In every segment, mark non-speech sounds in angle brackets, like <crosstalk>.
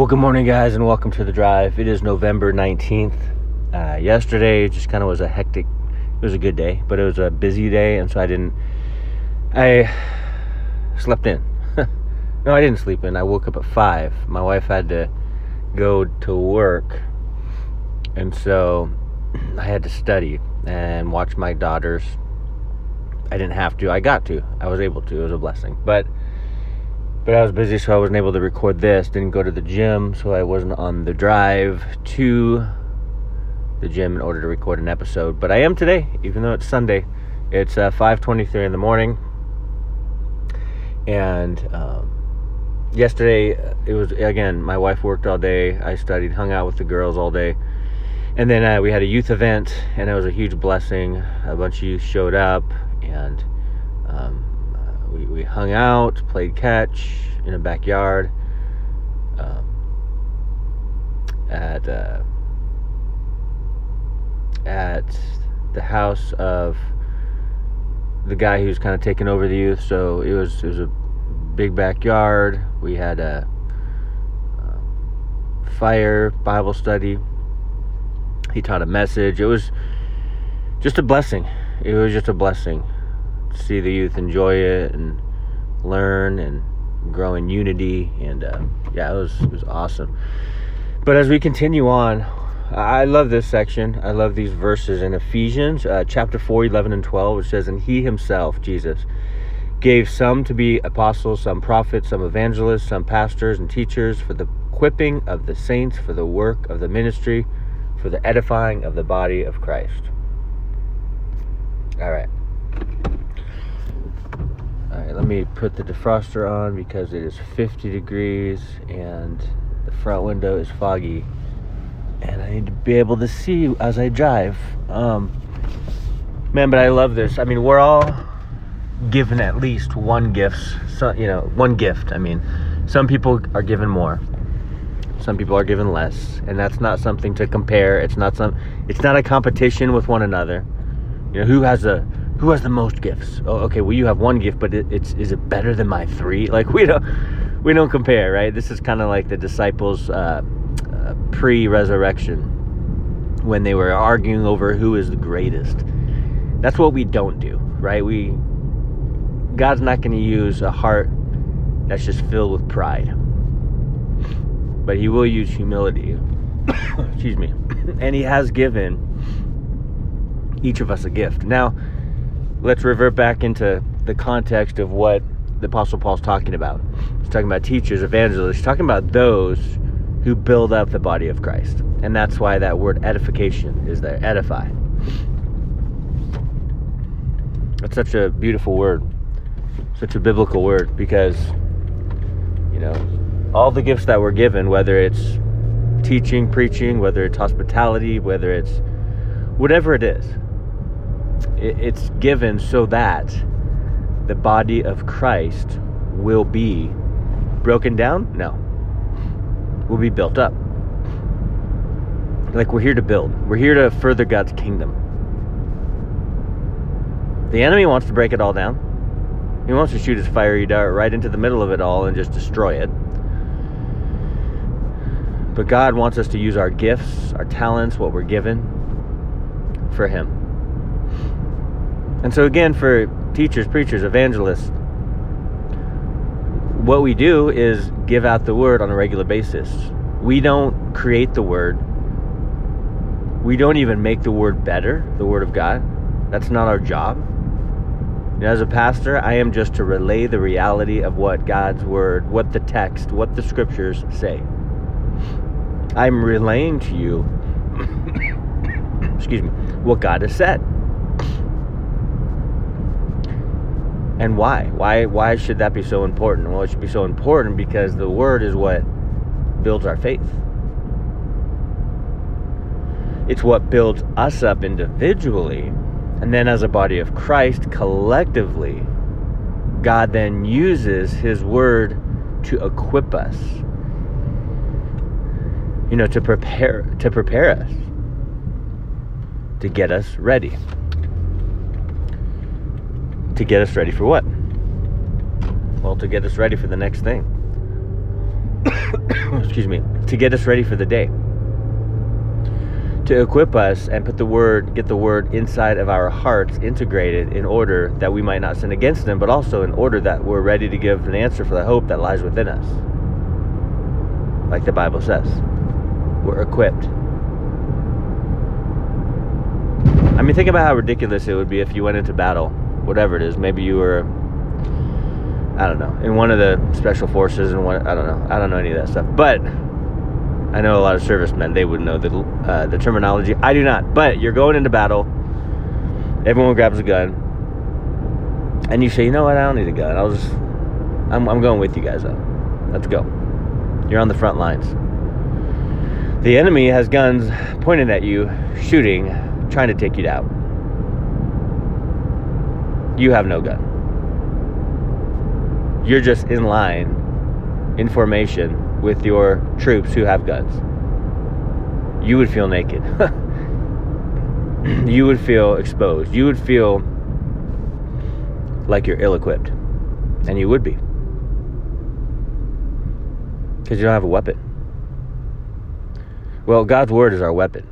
Well, good morning, guys, and welcome to the drive. It is November 19th. Uh, yesterday just kind of was a hectic, it was a good day, but it was a busy day, and so I didn't, I slept in. <laughs> no, I didn't sleep in. I woke up at 5. My wife had to go to work, and so I had to study and watch my daughters. I didn't have to, I got to. I was able to. It was a blessing. But but I was busy, so I wasn't able to record this. Didn't go to the gym, so I wasn't on the drive to the gym in order to record an episode. But I am today, even though it's Sunday. It's uh, 5:23 in the morning, and um, yesterday it was again. My wife worked all day. I studied, hung out with the girls all day, and then uh, we had a youth event, and it was a huge blessing. A bunch of youth showed up, and um, we, we hung out, played catch in a backyard um, at uh, at the house of the guy who's kind of taking over the youth. So it was it was a big backyard. We had a um, fire Bible study. He taught a message. It was just a blessing. It was just a blessing see the youth enjoy it and learn and grow in unity. And uh, yeah, it was it was awesome. But as we continue on, I love this section. I love these verses in Ephesians uh, chapter 4, 11 and 12, which says, And he himself, Jesus, gave some to be apostles, some prophets, some evangelists, some pastors and teachers for the equipping of the saints, for the work of the ministry, for the edifying of the body of Christ. All right. Let me put the defroster on because it is 50 degrees and the front window is foggy. And I need to be able to see as I drive. Um, man, but I love this. I mean, we're all given at least one gift. So, you know, one gift. I mean, some people are given more. Some people are given less, and that's not something to compare. It's not some. It's not a competition with one another. You know, who has a who has the most gifts? Oh, okay. Well, you have one gift, but it, it's is it better than my three? <laughs> Like we don't we don't compare, right? This is kind of like the disciples uh, uh, pre-resurrection when they were arguing over who is the greatest. That's what we don't do, right? We God's not going to use a heart that's just filled with pride, but He will use humility. <coughs> Excuse me, <coughs> and He has given each of us a gift. Now let's revert back into the context of what the Apostle Paul's talking about. He's talking about teachers, evangelists, He's talking about those who build up the body of Christ. And that's why that word edification is there edify. That's such a beautiful word, such a biblical word, because, you know, all the gifts that we're given, whether it's teaching, preaching, whether it's hospitality, whether it's whatever it is, it's given so that the body of Christ will be broken down? No. Will be built up. Like we're here to build, we're here to further God's kingdom. The enemy wants to break it all down. He wants to shoot his fiery dart right into the middle of it all and just destroy it. But God wants us to use our gifts, our talents, what we're given for Him. And so, again, for teachers, preachers, evangelists, what we do is give out the word on a regular basis. We don't create the word, we don't even make the word better, the word of God. That's not our job. As a pastor, I am just to relay the reality of what God's word, what the text, what the scriptures say. I'm relaying to you, <coughs> excuse me, what God has said. And why? Why why should that be so important? Well, it should be so important because the word is what builds our faith. It's what builds us up individually, and then as a body of Christ collectively, God then uses his word to equip us. You know, to prepare to prepare us to get us ready to get us ready for what? Well, to get us ready for the next thing. <coughs> excuse me, to get us ready for the day. To equip us and put the word, get the word inside of our hearts integrated in order that we might not sin against them, but also in order that we're ready to give an answer for the hope that lies within us. Like the Bible says, we're equipped. I mean, think about how ridiculous it would be if you went into battle, whatever it is. Maybe you were I don't know, in one of the special forces and one, I don't know, I don't know any of that stuff. But I know a lot of servicemen, they would know the, uh, the terminology. I do not. But you're going into battle, everyone grabs a gun, and you say, you know what, I don't need a gun. I'll just, I'm, I'm going with you guys though. Let's go. You're on the front lines. The enemy has guns pointed at you, shooting, trying to take you out. You have no gun you're just in line in formation with your troops who have guns. You would feel naked. <laughs> you would feel exposed. You would feel like you're ill equipped. And you would be. Because you don't have a weapon. Well, God's word is our weapon.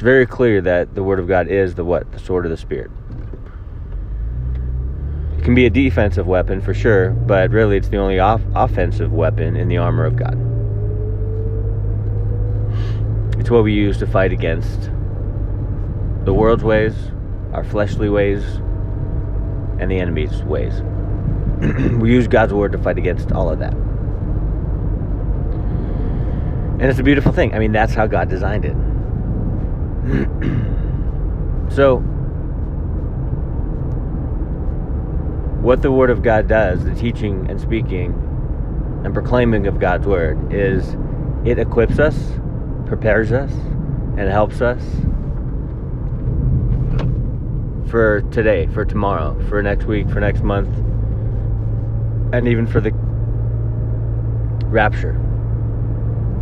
It's very clear that the word of God is the what? The sword of the Spirit. It can be a defensive weapon for sure, but really it's the only off- offensive weapon in the armor of God. It's what we use to fight against the world's ways, our fleshly ways, and the enemy's ways. <clears throat> we use God's word to fight against all of that. And it's a beautiful thing. I mean, that's how God designed it. <clears throat> so, what the Word of God does, the teaching and speaking and proclaiming of God's Word, is it equips us, prepares us, and helps us for today, for tomorrow, for next week, for next month, and even for the rapture,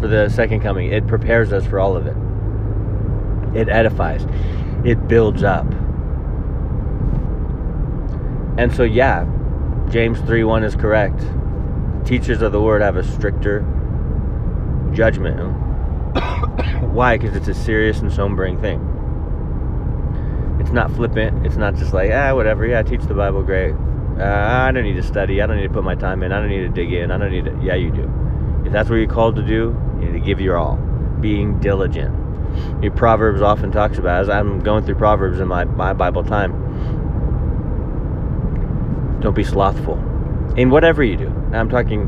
for the second coming. It prepares us for all of it. It edifies, it builds up and so, yeah, James 3 1 is correct. Teachers of the word have a stricter judgment. <coughs> Why? Because it's a serious and sobering thing. It's not flippant. It's not just like, ah, whatever. Yeah, teach the Bible, great. Uh, I don't need to study. I don't need to put my time in. I don't need to dig in. I don't need to. Yeah, you do. If that's what you're called to do, you need to give your all. Being diligent. Proverbs often talks about, as I'm going through Proverbs in my, my Bible time, don't be slothful in whatever you do. I'm talking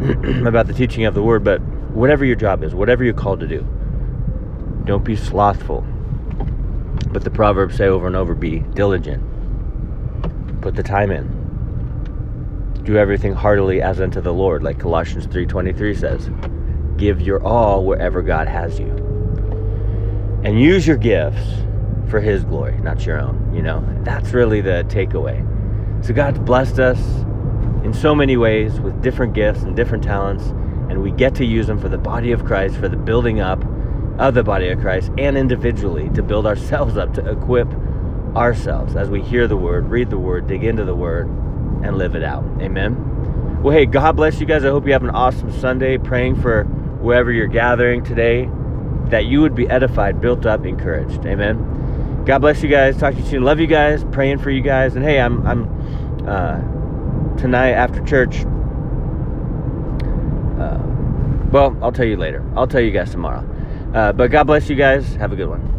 <clears throat> about the teaching of the word, but whatever your job is, whatever you're called to do, don't be slothful. But the Proverbs say over and over be diligent. Put the time in. Do everything heartily as unto the Lord, like Colossians 3:23 says. Give your all wherever God has you. And use your gifts for his glory, not your own, you know. That's really the takeaway so God's blessed us in so many ways with different gifts and different talents, and we get to use them for the body of Christ, for the building up of the body of Christ, and individually to build ourselves up, to equip ourselves as we hear the word, read the word, dig into the word, and live it out. Amen. Well, hey, God bless you guys. I hope you have an awesome Sunday. Praying for wherever you're gathering today, that you would be edified, built up, encouraged. Amen. God bless you guys. Talk to you soon. Love you guys. Praying for you guys. And hey, I'm I'm uh, tonight after church. Uh, well, I'll tell you later. I'll tell you guys tomorrow. Uh, but God bless you guys. Have a good one.